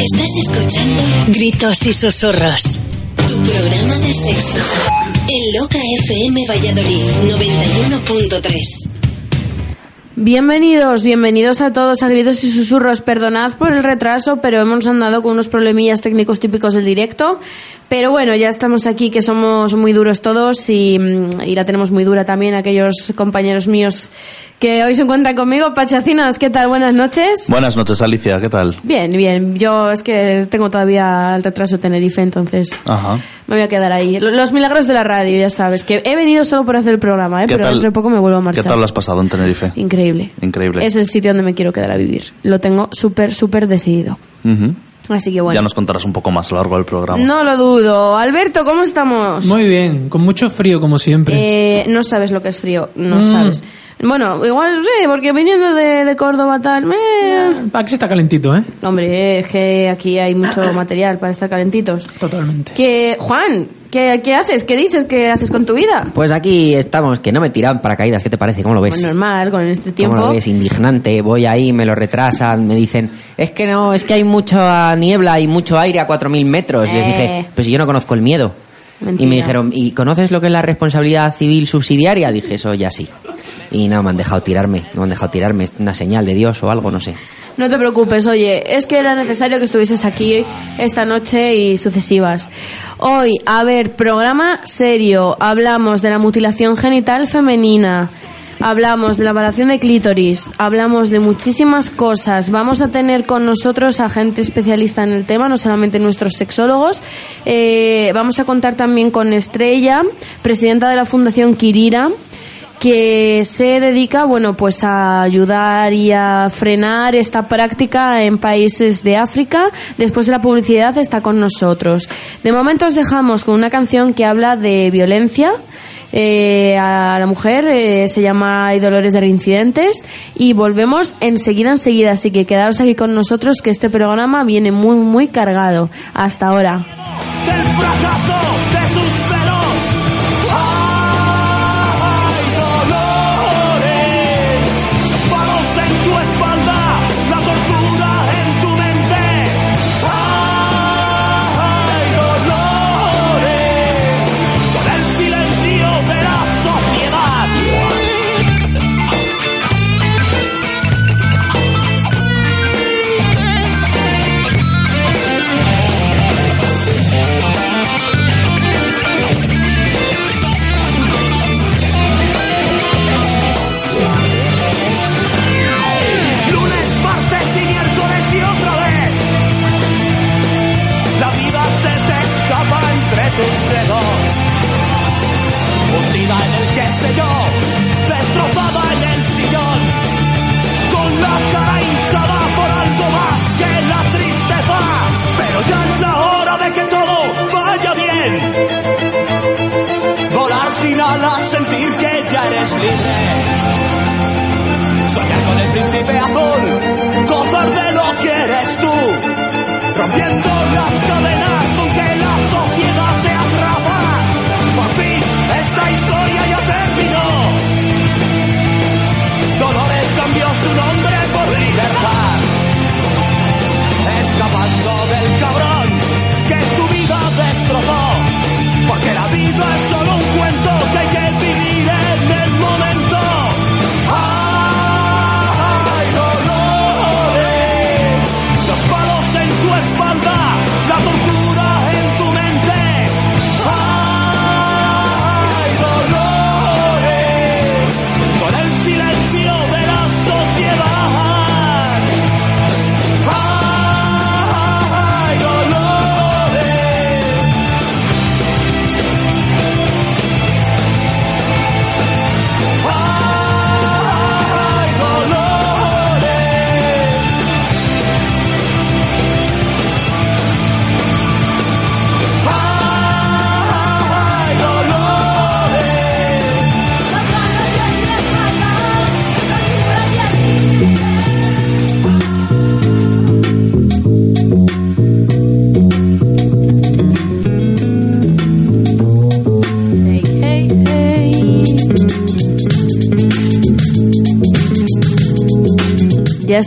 Estás escuchando Gritos y Susurros, tu programa de sexo. En Loca FM Valladolid 91.3. Bienvenidos, bienvenidos a todos a Gritos y Susurros. Perdonad por el retraso, pero hemos andado con unos problemillas técnicos típicos del directo. Pero bueno, ya estamos aquí, que somos muy duros todos y, y la tenemos muy dura también aquellos compañeros míos que hoy se encuentran conmigo. Pachacinas, ¿qué tal? Buenas noches. Buenas noches, Alicia, ¿qué tal? Bien, bien. Yo es que tengo todavía el retraso de Tenerife, entonces Ajá. Me voy a quedar ahí. Los milagros de la radio, ya sabes, que he venido solo por hacer el programa, ¿eh? ¿Qué pero tal- dentro de poco me vuelvo a marchar. ¿Qué tal lo has pasado en Tenerife? Increíble. Increíble. Es el sitio donde me quiero quedar a vivir. Lo tengo súper, súper decidido. Así que bueno. Ya nos contarás un poco más a lo largo del programa. No lo dudo. Alberto, ¿cómo estamos? Muy bien, con mucho frío como siempre. Eh, no sabes lo que es frío, no Mm. sabes. Bueno, igual sí, porque viniendo de, de Córdoba tal... eh, Aquí está calentito, ¿eh? Hombre, es que aquí hay mucho material para estar calentitos. Totalmente. Que, Juan, ¿qué, qué haces? ¿Qué dices? ¿Qué haces con tu vida? Pues aquí estamos, que no me tiran paracaídas, ¿qué te parece? ¿Cómo lo ves? Pues normal, con este ¿Cómo tiempo. lo ves? Indignante, voy ahí, me lo retrasan, me dicen, es que no, es que hay mucha niebla y mucho aire a 4.000 metros. Y les Eh. dije, pues si yo no conozco el miedo. Mentira. Y me dijeron, ¿y conoces lo que es la responsabilidad civil subsidiaria? Dije, eso ya sí. Y no, me han dejado tirarme, me han dejado tirarme, es una señal de Dios o algo, no sé. No te preocupes, oye, es que era necesario que estuvieses aquí esta noche y sucesivas. Hoy, a ver, programa serio. Hablamos de la mutilación genital femenina. Hablamos de la variación de clítoris, hablamos de muchísimas cosas. Vamos a tener con nosotros a gente especialista en el tema, no solamente nuestros sexólogos. Eh, vamos a contar también con Estrella, presidenta de la Fundación Kirira, que se dedica, bueno, pues a ayudar y a frenar esta práctica en países de África. Después de la publicidad está con nosotros. De momento os dejamos con una canción que habla de violencia. eh, a la mujer eh, se llama dolores de reincidentes y volvemos enseguida enseguida así que quedaros aquí con nosotros que este programa viene muy muy cargado hasta ahora del fracaso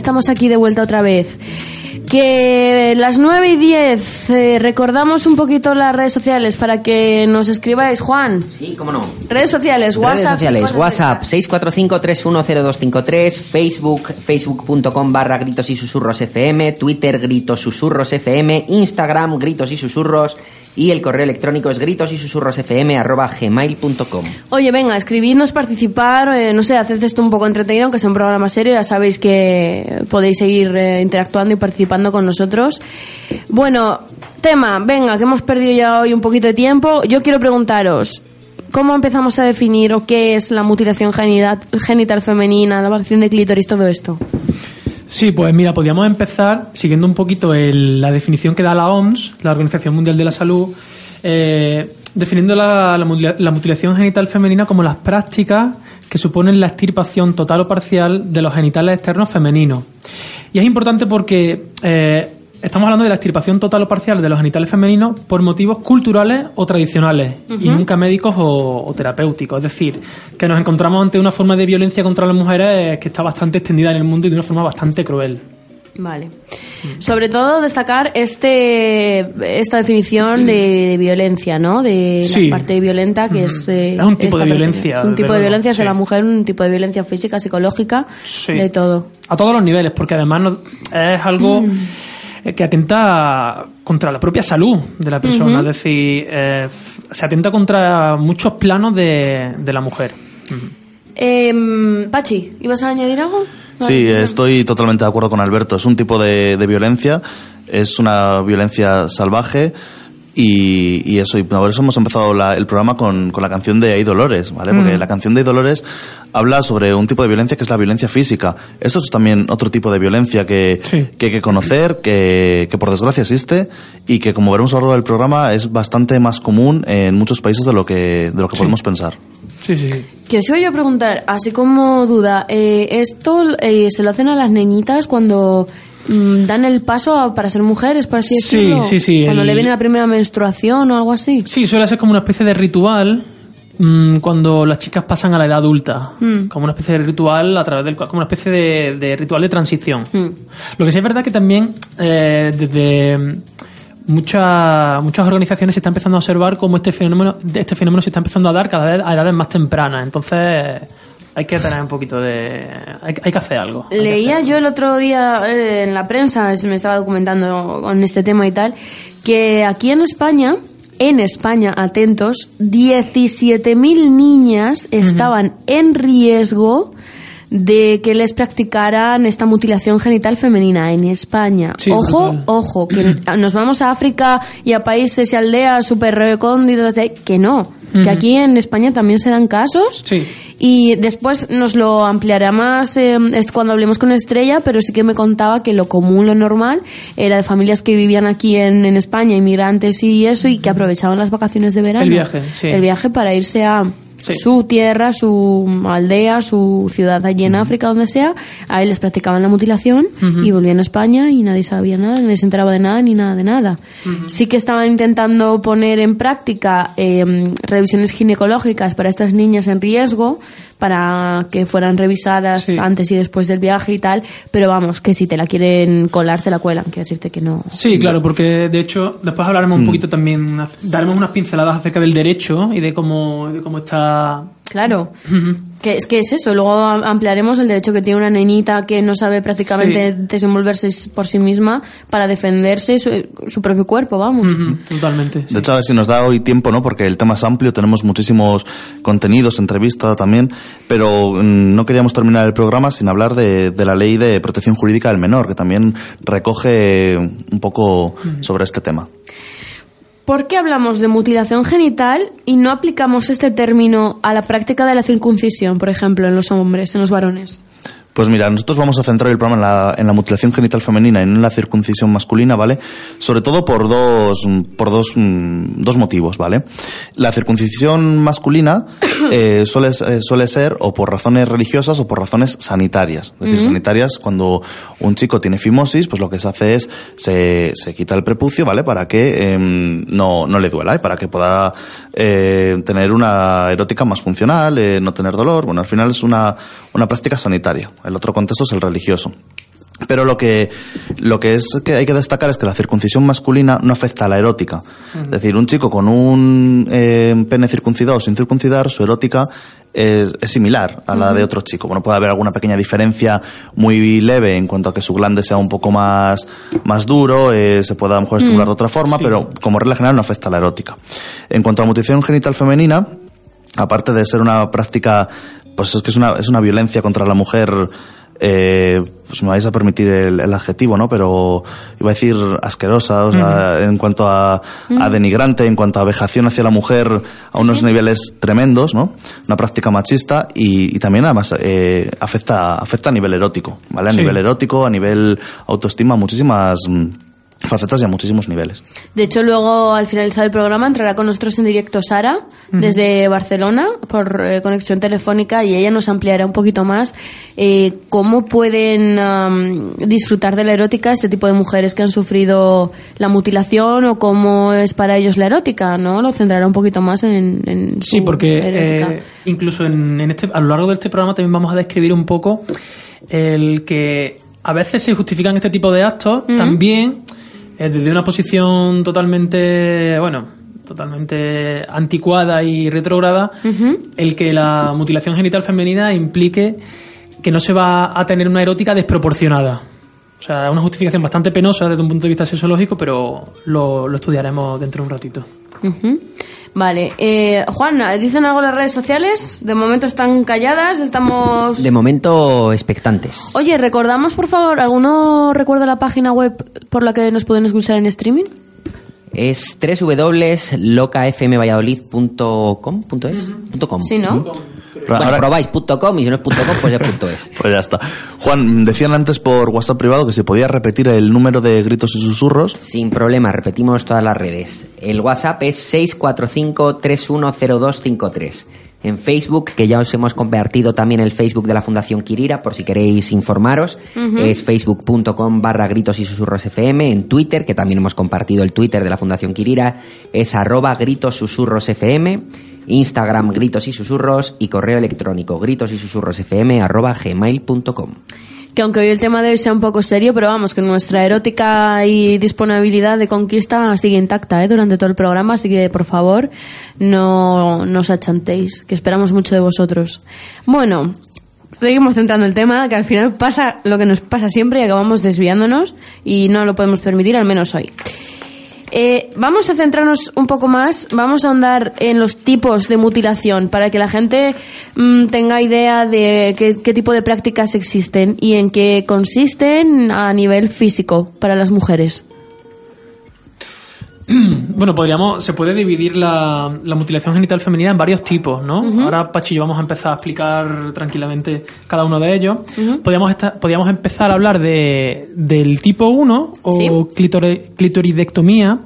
estamos aquí de vuelta otra vez. Que las 9 y 10 eh, recordamos un poquito las redes sociales para que nos escribáis, Juan. Sí, cómo no. Redes sociales, WhatsApp. Redes sociales, WhatsApp estas. 645-310253, Facebook, facebook.com barra gritos y susurros FM, Twitter gritos susurros FM, Instagram gritos y susurros y el correo electrónico es gritos y susurros FM arroba gmail.com. Oye, venga, escribidnos, participar, eh, no sé, haced esto un poco entretenido, aunque sea un programa serio, ya sabéis que podéis seguir eh, interactuando y participando con nosotros. Bueno, tema, venga, que hemos perdido ya hoy un poquito de tiempo. Yo quiero preguntaros, ¿cómo empezamos a definir o qué es la mutilación genital, genital femenina, la ablación de clítoris, todo esto? Sí, pues mira, podríamos empezar siguiendo un poquito la definición que da la OMS, la Organización Mundial de la Salud, eh, definiendo la mutilación genital femenina como las prácticas que suponen la extirpación total o parcial de los genitales externos femeninos. Y es importante porque eh, estamos hablando de la extirpación total o parcial de los genitales femeninos por motivos culturales o tradicionales y nunca médicos o, o terapéuticos. Es decir, que nos encontramos ante una forma de violencia contra las mujeres que está bastante extendida en el mundo y de una forma bastante cruel. Vale. Sobre todo destacar este esta definición de, de violencia, ¿no? De Sí. la parte violenta que es eh, Es un tipo de violencia, Es un tipo de violencia hacia sí. la mujer, un tipo de violencia física, psicológica, Sí. de todo. A todos los niveles, porque además no- es algo eh, que atenta contra la propia salud de la persona. Es decir, eh, se atenta contra muchos planos de, de la mujer. Eh, Pachi, ¿ibas a añadir algo? Sí, estoy totalmente de acuerdo con Alberto. Es un tipo de, de violencia, es una violencia salvaje y, y eso, y por eso hemos empezado la- el programa con, con la canción de Hay Dolores, ¿vale? Porque la canción de Hay Dolores habla sobre un tipo de violencia que es la violencia física. Esto es también otro tipo de violencia que, Sí. que hay que conocer, que, que por desgracia existe y que como veremos a lo largo del programa es bastante más común en muchos países de lo que, de lo que Sí. podemos pensar. Sí, sí, sí. Que os iba yo a preguntar, así como duda, eh, ¿esto eh, se lo hacen a las niñitas cuando mm, dan el paso a- para ser mujeres, por así Sí, decirlo? sí, sí, Cuando el- le viene la primera menstruación o algo así. Sí, suele ser como una especie de ritual mm, cuando las chicas pasan a la edad adulta. Mm. Como una especie de ritual a través del cual- como una especie de, de ritual de transición. Mm. Lo que sí es verdad que también eh, desde mm, muchas organizaciones se está empezando a observar cómo este fenómeno este fenómeno se está empezando a dar cada vez a edades más tempranas. Entonces hay que tener un poquito de hay, hay que hacer algo. Leía hacer yo el otro día eh, en la prensa, se me estaba documentando con este tema y tal, que aquí en España, en España, atentos, 17.000 niñas estaban en riesgo de que les practicaran esta mutilación genital femenina en España. Sí, ojo, ojo, que nos vamos a África y a países y aldeas súper recónditos, de- que no, que aquí en España también se dan casos. Sí. Y después nos lo ampliará más eh, es cuando hablemos con Estrella, pero sí que me contaba que lo común, lo normal, era de familias que vivían aquí en, en España, inmigrantes y eso, y que aprovechaban las vacaciones de verano. El viaje, sí. El viaje para irse a Sí. su tierra, su aldea, su ciudad allí en África, donde sea. Ahí les practicaban la mutilación y volvían a España y nadie sabía nada, nadie se enteraba de nada ni nada de nada. Sí que estaban intentando poner en práctica eh, revisiones ginecológicas para estas niñas en riesgo, para que fueran revisadas Sí. antes y después del viaje y tal, pero vamos, que si te la quieren colar, te la cuelan, quiero decirte que no. Sí, claro, porque de hecho después hablaremos un poquito también, daremos unas pinceladas acerca del derecho y de cómo, de cómo está... Claro. Que es que es eso, luego am- ampliaremos el derecho que tiene una nenita que no sabe prácticamente Sí. desenvolverse por sí misma para defenderse su, su propio cuerpo, vamos. Totalmente. sí. De hecho, a ver si nos da hoy tiempo, ¿no? Porque el tema es amplio, tenemos muchísimos contenidos, entrevistas también, pero mm, no queríamos terminar el programa sin hablar de, de la ley de protección jurídica del menor, que también recoge un poco sobre este tema. ¿Por qué hablamos de mutilación genital y no aplicamos este término a la práctica de la circuncisión, por ejemplo, en los hombres, en los varones? Pues mira, nosotros vamos a centrar el programa en la, en la mutilación genital femenina y no en la circuncisión masculina, ¿vale? Sobre todo por dos, por dos, mm, dos motivos, ¿vale? La circuncisión masculina eh, suele, eh, suele ser o por razones religiosas o por razones sanitarias. Es decir, sanitarias, cuando un chico tiene fimosis, pues lo que se hace es se, se quita el prepucio, ¿vale? Para que em, no, no le duela, ¿eh? para que pueda eh, tener una erótica más funcional, eh, no tener dolor. Bueno, al final es una, una práctica sanitaria. El otro contexto es el religioso. Pero lo que, lo que es que hay que destacar es que la circuncisión masculina no afecta a la erótica. Es decir, un chico con un eh, pene circuncidado o sin circuncidar, su erótica es, es similar a la de otro chico. Bueno, puede haber alguna pequeña diferencia muy leve en cuanto a que su glande sea un poco más, más duro, eh, se pueda a lo mejor estimular de otra forma, pero como regla general no afecta a la erótica. En cuanto a la mutilación genital femenina, aparte de ser una práctica, pues es que es una, es una violencia contra la mujer, eh, pues me vais a permitir el, el adjetivo, ¿no? Pero iba a decir asquerosa, o sea, en cuanto a, a denigrante, en cuanto a vejación hacia la mujer a unos niveles tremendos, ¿no? Una práctica machista y, y también además eh, afecta, afecta a nivel erótico, ¿vale? A Sí. nivel erótico, a nivel autoestima, muchísimas mm, facetas y a muchísimos niveles. De hecho, luego al finalizar el programa entrará con nosotros en directo Sara desde Barcelona por eh, conexión telefónica y ella nos ampliará un poquito más eh, cómo pueden am, disfrutar de la erótica este tipo de mujeres que han sufrido la mutilación o cómo es para ellos la erótica, ¿no? Lo centrará un poquito más en, en Sí, su porque erótica. eh, incluso en, en este, a lo largo de este programa también vamos a describir un poco el que a veces se justifican este tipo de actos también desde una posición totalmente, bueno, totalmente anticuada y retrógrada, el que la mutilación genital femenina implique que no se va a tener una erótica desproporcionada. O sea, es una justificación bastante penosa desde un punto de vista sexológico, pero lo, lo estudiaremos dentro de un ratito. Vale, eh, Juan, ¿dicen algo en las redes sociales? De momento están calladas, estamos... De momento, expectantes. Oye, recordamos por favor, ¿alguno recuerda la página web por la que nos pueden escuchar en streaming? Es www.locafmvalladolid.com, punto es, punto com. Sí, ¿no? Pero Bueno, ahora- probáis punto .com y si no es punto .com, pues es punto .es. Pues ya está. Juan, decían antes por WhatsApp privado que se podía repetir el número de gritos y susurros. Sin problema, repetimos todas las redes. El WhatsApp es 645-310253. En Facebook, que ya os hemos compartido también el Facebook de la Fundación Kirira, por si queréis informaros, es facebook.com barra gritos y susurros FM. En Twitter, que también hemos compartido el Twitter de la Fundación Kirira, es arroba gritos susurros FM. Instagram gritos y susurros y correo electrónico gritos y susurros FM arroba gmail.com. Que aunque hoy el tema de hoy sea un poco serio, pero vamos, que nuestra erótica y disponibilidad de conquista sigue intacta ¿eh? durante todo el programa, así que por favor no, no os achantéis, que esperamos mucho de vosotros. Bueno, seguimos centrando el tema, que al final pasa lo que nos pasa siempre y acabamos desviándonos y no lo podemos permitir, al menos hoy. Eh, vamos a centrarnos un poco más, vamos a ahondar en los tipos de mutilación para que la gente mm, tenga idea de qué, qué tipo de prácticas existen y en qué consisten a nivel físico para las mujeres. Bueno, podríamos, se puede dividir la, la mutilación genital femenina en varios tipos, ¿no? Ahora, Pachi, vamos a empezar a explicar tranquilamente cada uno de ellos. podríamos, podríamos empezar a hablar de, del tipo 1 o Sí. clitoridectomía,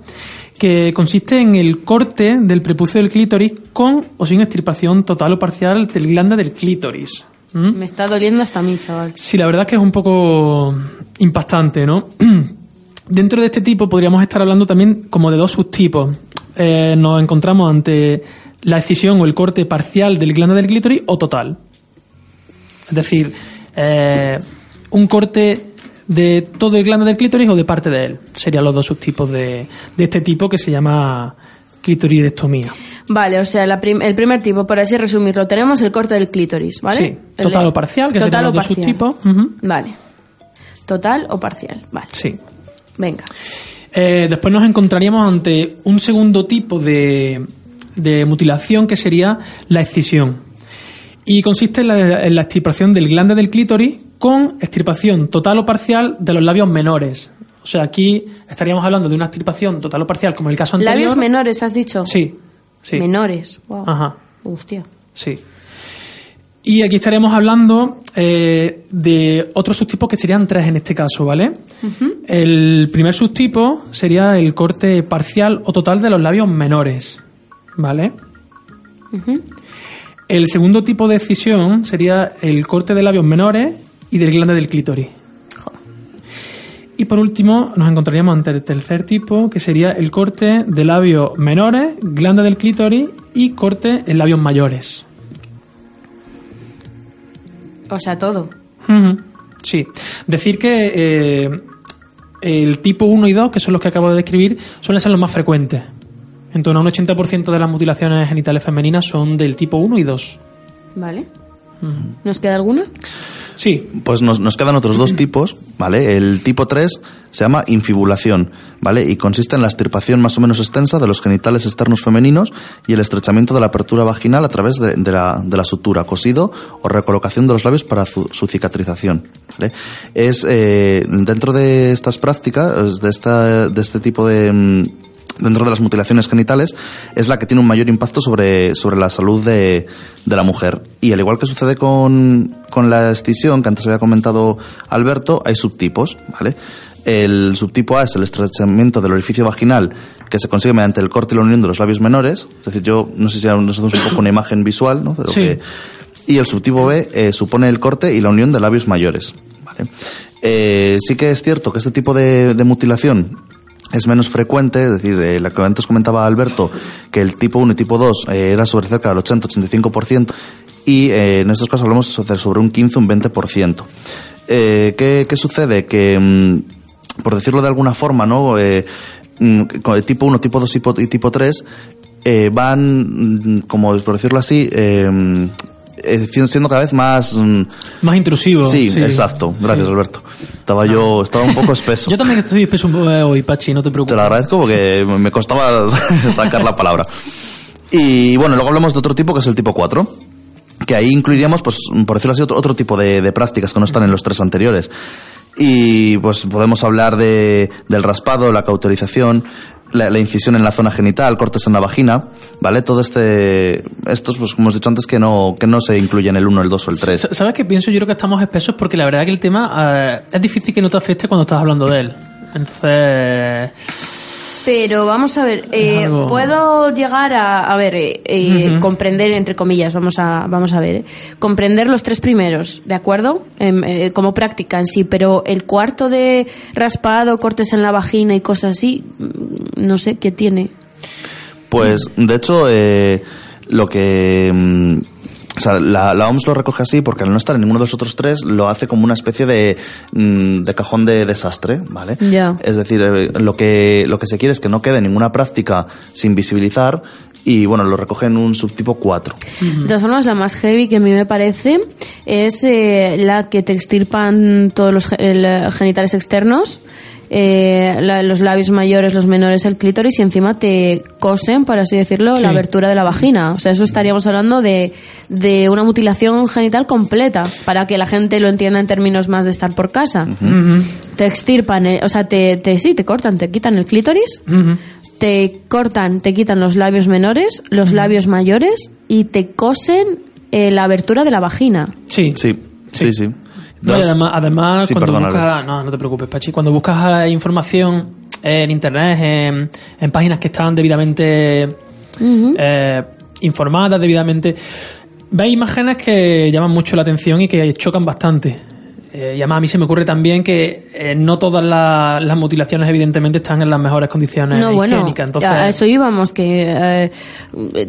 que consiste en el corte del prepucio del clítoris con o sin extirpación total o parcial del glande del clítoris. ¿Mm? Me está doliendo hasta a mí, chaval. Sí, la verdad es que es un poco impactante, ¿no? Dentro de este tipo podríamos estar hablando también como de dos subtipos. Eh, nos encontramos ante la excisión o el corte parcial del glande del clítoris o total. Es decir, eh, un corte de todo el glande del clítoris o de parte de él. Serían los dos subtipos de, de este tipo que se llama clitoridectomía. Vale, o sea, la prim- el primer tipo, por así resumirlo, tenemos el corte del clítoris, ¿vale? Sí, total o parcial, que total serían los dos subtipos. Ujú. Vale. Total o parcial, vale. Sí. Venga. Eh, después nos encontraríamos ante un segundo tipo de, de mutilación que sería la excisión. Y consiste en la, en la extirpación del glande del clítoris con extirpación total o parcial de los labios menores. O sea, aquí estaríamos hablando de una extirpación total o parcial, como el caso anterior. Labios menores, has dicho. Sí, sí. Menores. Wow. Ajá. Hostia. Sí. Y aquí estaríamos hablando eh, de otros subtipos que serían tres en este caso, ¿vale? El primer subtipo sería el corte parcial o total de los labios menores, ¿vale? El segundo tipo de excisión sería el corte de labios menores y del glande del clítoris. Y por último, nos encontraríamos ante el tercer tipo, que sería el corte de labios menores, glande del clítoris y corte en labios mayores. O sea, todo. Sí. Decir que eh, el tipo 1 y 2, que son los que acabo de describir, suelen ser los más frecuentes. En torno a un 80% de las mutilaciones genitales femeninas son del tipo 1 y 2. Vale. ¿Nos queda alguna? Sí, Pues nos, nos quedan otros dos tipos, ¿vale? El tipo 3 se llama infibulación, ¿vale? Y consiste en la extirpación más o menos extensa de los genitales externos femeninos y el estrechamiento de la apertura vaginal a través de, de la, de la sutura, cosido o recolocación de los labios para su, su cicatrización, ¿vale? Es, eh, dentro de estas prácticas, de, esta, de este tipo de... dentro de las mutilaciones genitales es la que tiene un mayor impacto sobre, sobre la salud de, de la mujer. Y al igual que sucede con, con la escisión, que antes había comentado Alberto, hay subtipos, ¿vale? El subtipo A es el estrechamiento del orificio vaginal que se consigue mediante el corte y la unión de los labios menores. Es decir, yo no sé si nos hacemos un poco una imagen visual, ¿no? De lo Sí. que- y el subtipo B eh, supone el corte y la unión de labios mayores. ¿vale? Eh, sí que es cierto que este tipo de, de mutilación es menos frecuente, es decir, eh, la que antes comentaba Alberto, que el tipo 1 y tipo 2 eh, era sobre cerca del 80-85%, y eh, en estos casos hablamos sobre un 15 un 20%. Eh, ¿qué, ¿Qué sucede? Que, mm, por decirlo de alguna forma, ¿no? Eh, mm, el tipo 1, tipo 2 y po- y tipo 3 eh, van, mm, como por decirlo así, eh, siendo cada vez más... mm, más intrusivo. Sí, exacto. Gracias, Alberto. Estaba yo, estaba un poco espeso. Yo también estoy espeso eh, hoy, Pachi, no te preocupes. Te lo agradezco porque me costaba sacar la palabra. Y bueno, luego hablamos de otro tipo que es el tipo 4. Que ahí incluiríamos, pues, por decirlo así, otro, otro tipo de, de prácticas que no están en los tres anteriores. Y pues podemos hablar de, del raspado, la cauterización, la, la incisión en la zona genital, cortes en la vagina, ¿vale? Todo este, estos, pues como hemos dicho antes, que no, que no se incluyen el 1, el 2 o el 3. Sa- ¿Sabes qué pienso? Yo creo que estamos espesos porque la verdad que el tema eh, es difícil que no te afecte cuando estás hablando de él. Entonces, Pero vamos a ver, eh, puedo llegar a, a ver, eh, eh, comprender, entre comillas, vamos a, vamos a ver, eh, comprender los tres primeros, ¿de acuerdo? Em, eh, como práctica en sí, pero el cuarto de raspado, cortes en la vagina y cosas así, mm, no sé qué tiene. Pues, de hecho, eh, lo que... o sea, la, la OMS lo recoge así porque al no estar en ninguno de los otros tres lo hace como una especie de, mm, de cajón de desastre, ¿vale? Ya. Es decir, eh, lo que, lo que se quiere es que no quede ninguna práctica sin visibilizar y, bueno, lo recoge en un subtipo 4. De todas formas, la más heavy que a mí me parece es eh, la que te extirpan todos los el, eh, genitales externos, eh, la- los labios mayores, los menores, el clítoris y encima te cosen, por así decirlo, Sí. la abertura de la vagina. O sea, eso estaríamos hablando de, de una mutilación genital completa, para que la gente lo entienda en términos más de estar por casa. Te extirpan, eh, o sea, te, te, sí, te cortan, te quitan el clítoris, te cortan, te quitan los labios menores, los labios mayores y te cosen eh, la abertura de la vagina. sí. Sí, sí, sí. Además, además Sí, cuando buscas, no, no te preocupes, Pachi, cuando buscas eh, información en internet, en, en páginas que están debidamente eh, informadas, debidamente, ves imágenes que llaman mucho la atención y que chocan bastante. Eh, y además a mí se me ocurre también que eh, no todas la- las mutilaciones evidentemente están en las mejores condiciones No, bueno, higiénicas. Entonces, a eso íbamos, que eh,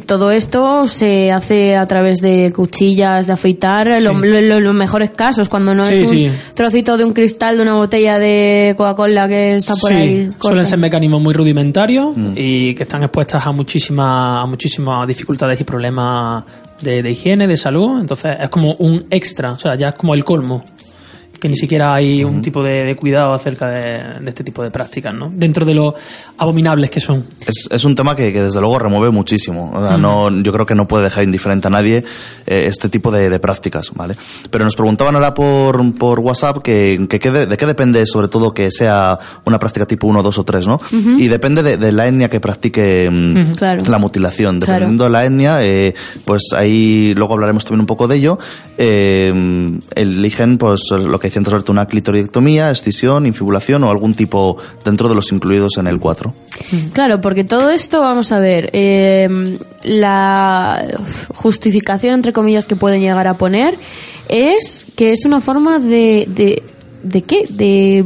todo esto se hace a través de cuchillas de afeitar, lo- lo- los mejores casos, cuando no Sí, es un sí. trocito de un cristal de una botella de Coca-Cola que está por sí, ahí. suelen ser mecanismos muy rudimentarios y que están expuestas a muchísimas a muchísimas dificultades y problemas de, de higiene, de salud. Entonces es como un extra, o sea, ya es como el colmo. Que ni siquiera hay un tipo de, de cuidado acerca de, de este tipo de prácticas, ¿no? Dentro de lo abominables que son. Es, es un tema que, que desde luego remueve muchísimo. O sea, no, yo creo que no puede dejar indiferente a nadie eh, este tipo de, de prácticas, ¿vale? Pero nos preguntaban ahora por, por WhatsApp que, que qué de, de qué depende sobre todo que sea una práctica tipo 1, 2 o 3, ¿no? Y depende de, de la etnia que practique mm, claro. la mutilación. Claro. Dependiendo de la etnia, eh, pues ahí luego hablaremos también un poco de ello. Eh, eligen, pues, lo que Alberto, una clitoridectomía, escisión, infibulación o algún tipo dentro de los incluidos en el 4. Claro, porque todo esto, vamos a ver, eh, la justificación, entre comillas, que pueden llegar a poner es que es una forma de... ¿De, qué? De...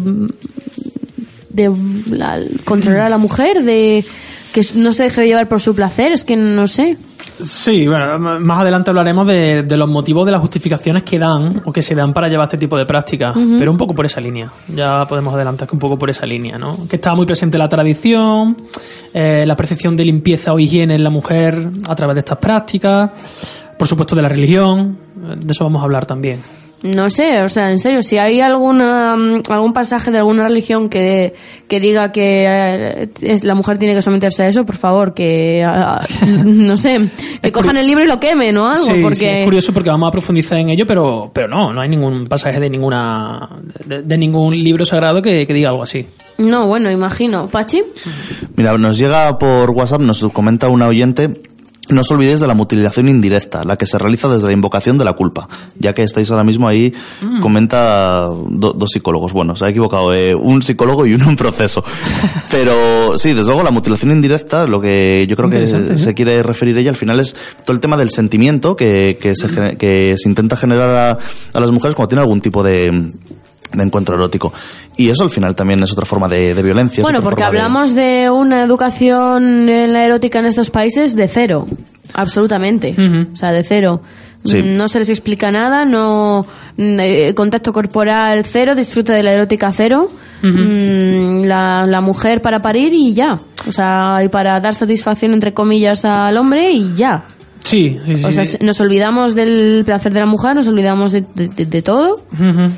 de la- controlar a la mujer, de que no se deje de llevar por su placer, es que no sé. Sí, bueno, más adelante hablaremos de, de los motivos de las justificaciones que dan o que se dan para llevar este tipo de prácticas, pero un poco por esa línea. Ya podemos adelantar que un poco por esa línea, ¿no? Que está muy presente la tradición, eh, la percepción de limpieza o higiene en la mujer a través de estas prácticas, por supuesto de la religión, eh, de eso vamos a hablar también. No sé, o sea, en serio, si hay alguna mm, algún pasaje de alguna religión que, que diga que eh, es- la mujer tiene que someterse a eso, por favor, que ah, no sé, que Es cojan el libro y lo quemen o algo, Sí, es curioso porque vamos a profundizar en ello, pero, pero no, no hay ningún pasaje de ninguna de, de ningún libro sagrado que, que diga algo así. no, bueno, imagino, Pachi. Mira, nos llega por WhatsApp, nos comenta una oyente. No os olvidéis de la mutilación indirecta, la que se realiza desde la invocación de la culpa. Ya que estáis ahora mismo ahí, comenta do- dos psicólogos. Bueno, se ha equivocado, eh, un psicólogo y uno en proceso. Pero sí, desde luego la mutilación indirecta, lo que yo creo que se quiere referir ella al final es todo el tema del sentimiento que, que, se, gene- que se intenta generar a, a las mujeres cuando tienen algún tipo de de encuentro erótico. Y eso al final también es otra forma de, de violencia. Bueno, porque de- hablamos de una educación en la erótica en estos países de cero, absolutamente, o sea, de cero. Sí. No se les explica nada, no mm, eh, contacto corporal cero, disfrute de la erótica cero, Mm, la, la mujer para parir y ya, o sea, y para dar satisfacción entre comillas al hombre y ya. Sí, sí, sí. O sea, nos olvidamos del placer de la mujer, nos olvidamos de, de- de- de todo, Ujú.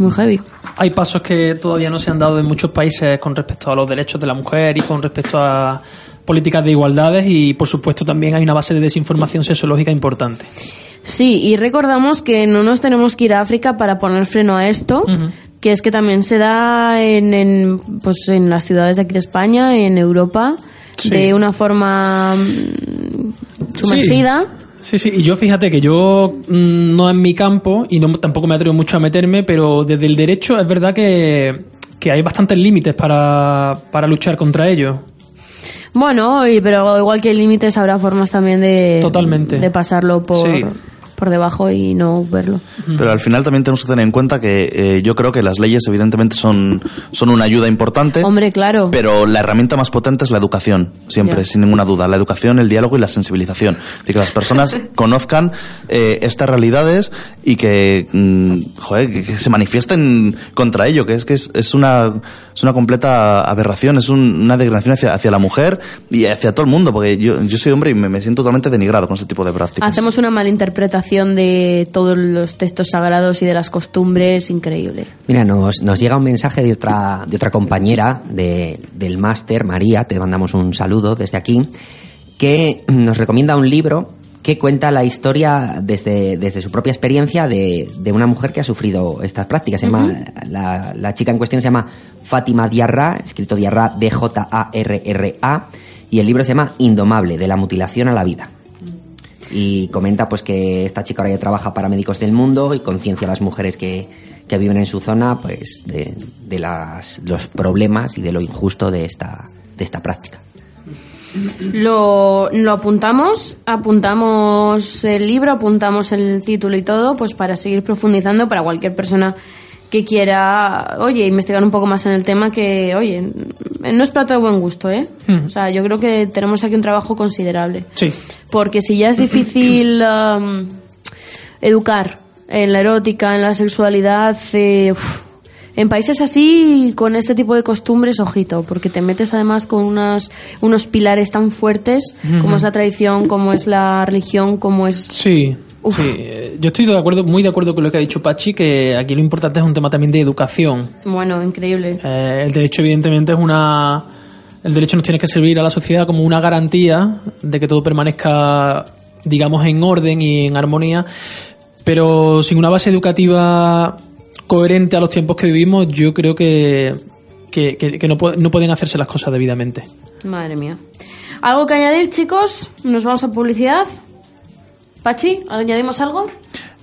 Muy heavy. Hay pasos que todavía no se han dado en muchos países con respecto a los derechos de la mujer y con respecto a políticas de igualdades y por supuesto también hay una base de desinformación sexológica importante. Sí, y recordamos que no nos tenemos que ir a África para poner freno a esto, Ujú. que es que también se da en, en, pues en las ciudades de aquí de España, en Europa, Sí. de una forma mm, sumergida. Sí, sí, y yo fíjate que yo mm, no es mi campo y no, tampoco me atrevo mucho a meterme, pero desde el derecho es verdad que, que hay bastantes límites para, para luchar contra ello. Bueno, y, pero igual que hay límites, habrá formas también de, Totalmente. de pasarlo por, Sí. Por debajo y no verlo. Pero al final también tenemos que tener en cuenta que eh, yo creo que las leyes evidentemente son, son una ayuda importante. Hombre, claro. Pero la herramienta más potente es la educación, siempre, sin ninguna duda. La educación, el diálogo y la sensibilización. Decir, que las personas conozcan eh, estas realidades y que, mm, joder, que, que se manifiesten contra ello, que es que es, es una es una completa aberración, es un- una degradación hacia, hacia la mujer y hacia todo el mundo, porque yo, yo soy hombre y me, me siento totalmente denigrado con este tipo de prácticas. Hacemos una malinterpretación de todos los textos sagrados y de las costumbres increíble. Mira, nos, nos llega un mensaje de otra, de otra compañera de- del máster, María, te mandamos un saludo desde aquí, que nos recomienda un libro que cuenta la historia desde, desde su propia experiencia de, de una mujer que ha sufrido estas prácticas. Se llama, la, la chica en cuestión se llama Fátima Diarra, escrito Diarra D-J-A-R-R-A, y el libro se llama Indomable, de la mutilación a la vida y comenta pues que esta chica ahora ya trabaja para Médicos del Mundo y conciencia a las mujeres que, que viven en su zona pues de, de las, los problemas y de lo injusto de esta, de esta práctica. Lo, lo apuntamos, apuntamos el libro, apuntamos el título y todo, pues para seguir profundizando para cualquier persona que quiera, oye, investigar un poco más en el tema, que, oye, no es plato de buen gusto, ¿eh? Hmm. O sea, yo creo que tenemos aquí un trabajo considerable. Sí. Porque si ya es difícil um, educar en la erótica, en la sexualidad, eh, uf, en países así, con este tipo de costumbres, ojito, porque te metes además con unas, unos pilares tan fuertes como es la tradición, como es la religión, como es... Sí, sí. Yo estoy de acuerdo, muy de acuerdo con lo que ha dicho Pachi, que aquí lo importante es un tema también de educación. Bueno, increíble. Eh, el derecho, evidentemente, es una. El derecho nos tiene que servir a la sociedad como una garantía de que todo permanezca, digamos, en orden y en armonía. Pero sin una base educativa coherente a los tiempos que vivimos, yo creo que, que, que- no, no pueden hacerse las cosas debidamente. Madre mía. ¿Algo que añadir, chicos? ¿Nos vamos a publicidad? Pachi, ¿añadimos algo?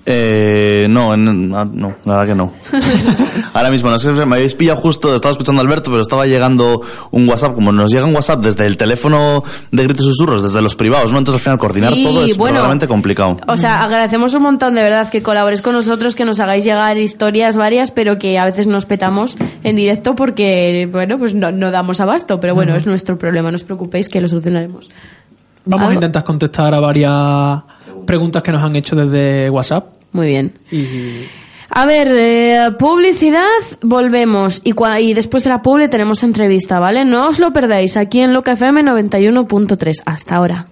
Eh, no, en- no, no, la verdad que no. Ahora mismo, no sé, me habéis pillado justo, estaba escuchando a Alberto, pero estaba llegando un WhatsApp, como nos llega un WhatsApp desde el teléfono de gritos y susurros, desde los privados, ¿no? Entonces al final coordinar Sí, todo es bueno. verdaderamente complicado. O sea, agradecemos un montón de verdad que colaboréis con nosotros, que nos hagáis llegar historias varias, pero que a veces nos petamos en directo porque, bueno, pues no, no damos abasto. Pero bueno, es nuestro problema, no os preocupéis que lo solucionaremos. Vamos a intentar contestar a varias preguntas que nos han hecho desde WhatsApp. Muy bien. Y A ver, eh, publicidad, volvemos. Y, cua- y después de la publi tenemos entrevista, ¿vale? No os lo perdáis aquí en Loca FM 91.3. Hasta ahora.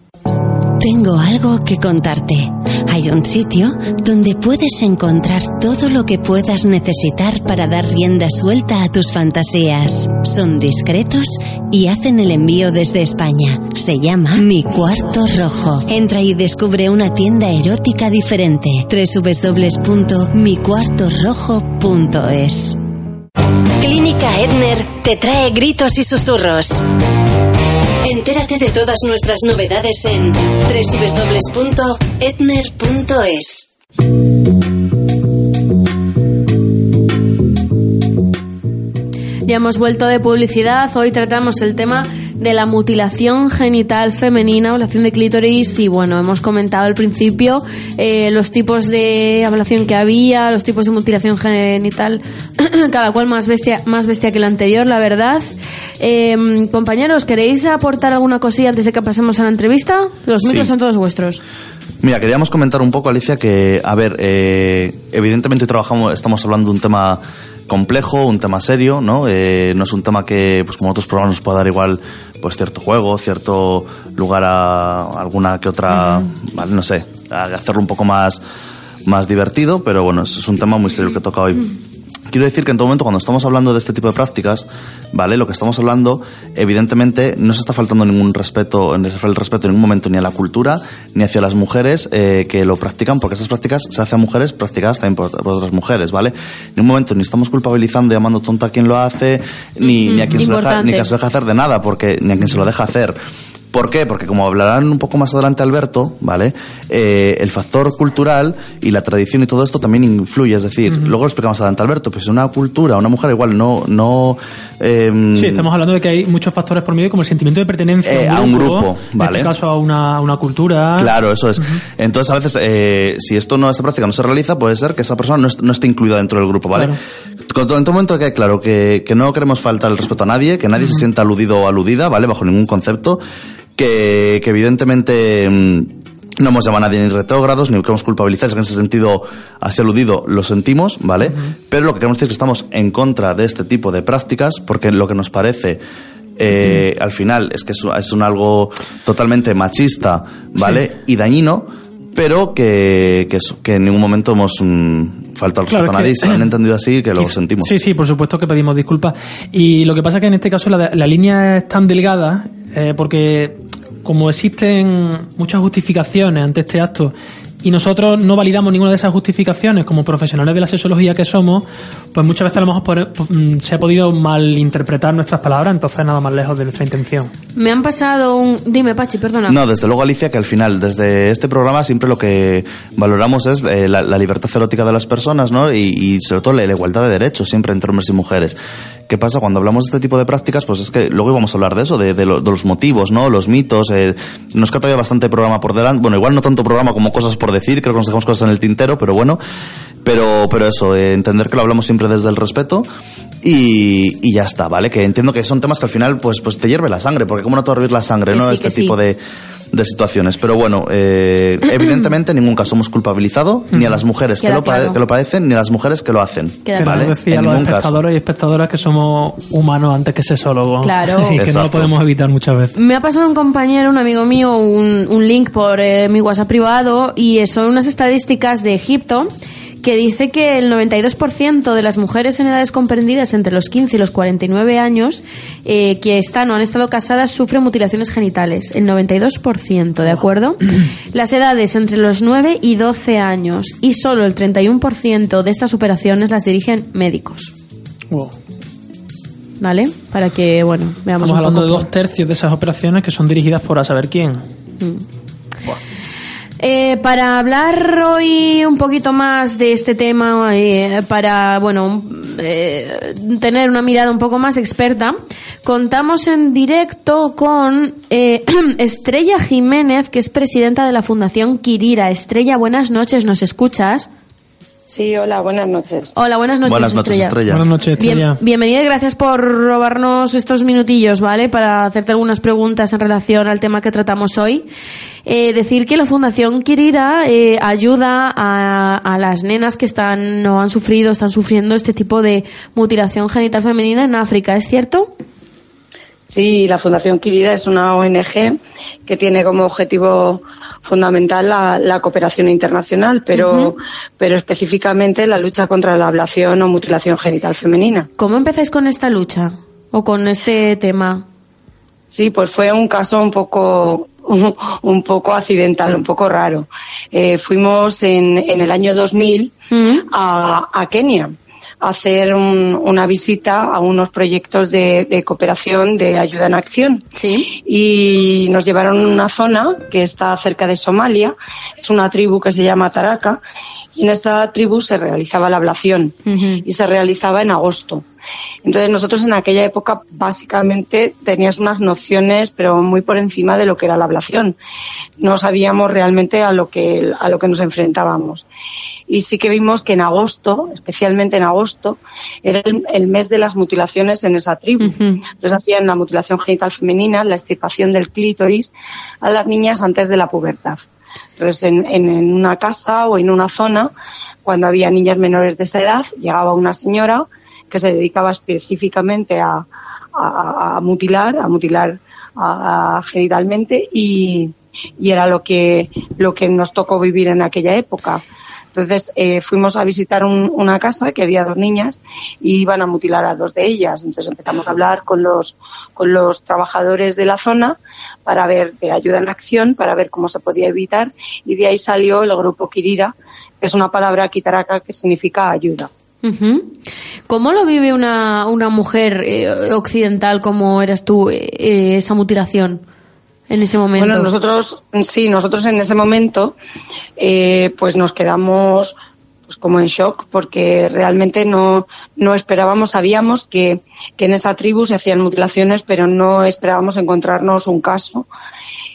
Tengo algo que contarte. Hay un sitio donde puedes encontrar todo lo que puedas necesitar para dar rienda suelta a tus fantasías. Son discretos y hacen el envío desde España. Se llama Mi Cuarto Rojo. Entra y descubre una tienda erótica diferente. www.micuartorrojo.es Clínica Edner te trae gritos y susurros. Entérate de todas nuestras novedades en www.etner.es. Ya hemos vuelto de publicidad. Hoy tratamos el tema de la mutilación genital femenina, ablación de clítoris y bueno, hemos comentado al principio eh, los tipos de ablación que había, los tipos de mutilación genital, cada cual más bestia, más bestia que la anterior, la verdad. Eh, compañeros, ¿queréis aportar alguna cosilla antes de que pasemos a la entrevista? Los Sí. micros son todos vuestros. Mira, queríamos comentar un poco, Alicia, que, a ver, eh, evidentemente trabajamos, estamos hablando de un tema complejo, un tema serio, ¿no? Eh, no es un tema que, pues como otros programas, nos pueda dar igual, pues cierto juego, cierto lugar a alguna que otra, vale, no sé, a hacerlo un poco más, más divertido, pero bueno, es un tema muy serio que toca hoy. Quiero decir que en todo momento cuando estamos hablando de este tipo de prácticas, ¿vale? Lo que estamos hablando, evidentemente, no se está faltando ningún respeto, el respeto en ningún momento ni a la cultura, ni hacia las mujeres eh, que lo practican, porque esas prácticas se hacen a mujeres practicadas también por, por otras mujeres, ¿vale? En ningún momento ni estamos culpabilizando llamando tonta a quien lo hace, ni, ni a quien se lo deja, importante. ni que se lo deja hacer de nada, porque, ni a quien se lo deja hacer. ¿Por qué? Porque como hablarán un poco más adelante Alberto, ¿vale? Eh, el factor cultural y la tradición y todo esto también influye. Es decir, luego lo explicamos adelante Alberto, pues una cultura, una mujer igual no... no em, sí, estamos hablando de que hay muchos factores por medio, como el sentimiento de pertenencia Eh, a un grupo, ¿vale? En este caso a una, a una cultura. Claro, eso es. Entonces, a veces, eh, si esto no, esta práctica no se realiza, puede ser que esa persona no, no esté incluida dentro del grupo, ¿vale? Claro. Con todo- En todo momento que claro, que, que no queremos faltar el respeto a nadie, que nadie se sienta aludido o aludida, ¿vale? Bajo ningún concepto, que, que evidentemente mm, no hemos llamado a nadie ni retrógrados, ni queremos culpabilizar, en ese sentido así aludido lo sentimos, ¿vale? Pero lo que queremos decir es que estamos en contra de este tipo de prácticas, porque lo que nos parece eh, al final es que es, un- es un algo totalmente machista, ¿vale? Y dañino, pero que, que, eso, que en ningún momento hemos mm, faltado al Claro, a nadie, que- se han entendido así que lo sentimos. Sí, sí, por supuesto que pedimos disculpas. Y lo que pasa es que en este caso la, la línea es tan delgada eh, porque como existen muchas justificaciones ante este acto y nosotros no validamos ninguna de esas justificaciones como profesionales de la sexología que somos, pues muchas veces a lo mejor por- mm, se ha podido malinterpretar nuestras palabras, entonces nada más lejos de nuestra intención. Me han pasado un... Dime, Pachi, perdona. No, desde luego, Alicia, que al final, desde este programa, siempre lo que valoramos es eh, la, la libertad erótica de las personas, ¿no? Y, y sobre todo la, la igualdad de derechos, siempre entre hombres y mujeres. ¿Qué pasa? Cuando hablamos de este tipo de prácticas, pues es que luego íbamos a hablar de eso, de, de lo- de los motivos, ¿no? Los mitos. Eh, nos queda todavía bastante programa por delante. Bueno, igual no tanto programa como cosas por decir, creo que nos dejamos cosas en el tintero, pero bueno. Pero, pero eso, eh, entender que lo hablamos siempre desde el respeto y, y ya está, ¿vale? Que entiendo que son temas que al final, pues, pues te hierve la sangre, porque cómo no te va a hervir la sangre, Que ¿no? sí, este que sí. tipo de, de situaciones. Pero bueno, eh, evidentemente en ningún caso hemos culpabilizado ni a las mujeres que lo, claro. que lo padecen ni a las mujeres que lo hacen. Queda ¿vale? decir a En los ningún caso. espectadores y espectadoras que somos humanos antes que sexólogos. Claro. y que no Exacto. lo podemos evitar muchas veces. Me ha pasado un compañero, un amigo mío, un, un link por eh, mi WhatsApp privado y son unas estadísticas de Egipto que dice que el 92% de las mujeres en edades comprendidas entre los 15 y los 49 años eh, que están o han estado casadas sufren mutilaciones genitales. El 92%, ¿de acuerdo? Las edades entre los 9 y 12 años y solo el 31% de estas operaciones las dirigen médicos. Wow. ¿Vale? Para que, bueno, veamos Estamos un hablando poco de dos tercios de esas operaciones que son dirigidas por a saber quién. Eh, para hablar hoy un poquito más de este tema, eh, para bueno eh, tener una mirada un poco más experta, contamos en directo con eh, Estrella Jiménez, que es presidenta de la Fundación Kirira. Estrella, buenas noches, ¿nos escuchas? Sí, hola, buenas noches. Hola, buenas noches, Buenas noches, Estrella. Buenas noches, Bien- Estrella. bienvenida y gracias por robarnos estos minutillos, ¿vale? Para hacerte algunas preguntas en relación al tema que tratamos hoy. Eh, decir que la Fundación Kirira eh, ayuda a, a las nenas que están o han sufrido, están sufriendo este tipo de mutilación genital femenina en África, ¿es cierto? Sí, la Fundación Kirira es una ONG que tiene como objetivo fundamental la, la cooperación internacional, pero, pero específicamente la lucha contra la ablación o mutilación genital femenina. ¿Cómo empezáis con esta lucha o con este tema? Sí, pues fue un caso un poco un, un poco accidental, un poco raro. Eh, fuimos en, en el año 2000 a, a Kenia hacer un- una visita a unos proyectos de, de cooperación de ayuda en acción. Sí. Y nos llevaron a una zona que está cerca de Somalia, es una tribu que se llama Taraka, y en esta tribu se realizaba la ablación y se realizaba en agosto. Entonces nosotros en aquella época básicamente tenías unas nociones pero muy por encima de lo que era la ablación. No sabíamos realmente a lo que, a lo que nos enfrentábamos. Y sí que vimos que en agosto, especialmente en agosto, era el, el mes de las mutilaciones en esa tribu. Entonces hacían la mutilación genital femenina, la extirpación del clítoris a las niñas antes de la pubertad. Entonces, en, en- en una casa o en una zona, cuando había niñas menores de esa edad, llegaba una señora que se dedicaba específicamente a, mutilar, a mutilar a- genitalmente y, y era lo que, lo que nos tocó vivir en aquella época. Entonces eh, fuimos a visitar un- una casa que había dos niñas y iban a mutilar a dos de ellas. Entonces empezamos a hablar con los, con los trabajadores de la zona para ver de ayuda en acción, para ver cómo se podía evitar y de ahí salió el grupo Kirira, que es una palabra kitaraca que significa ayuda. ¿Cómo lo vive una, una mujer eh, occidental como eras tú, eh, eh, esa mutilación en ese momento? Bueno, nosotros, sí, nosotros en ese momento, eh, pues nos quedamos pues como en shock porque realmente no, no esperábamos, sabíamos que, que en esa tribu se hacían mutilaciones, pero no esperábamos encontrarnos un caso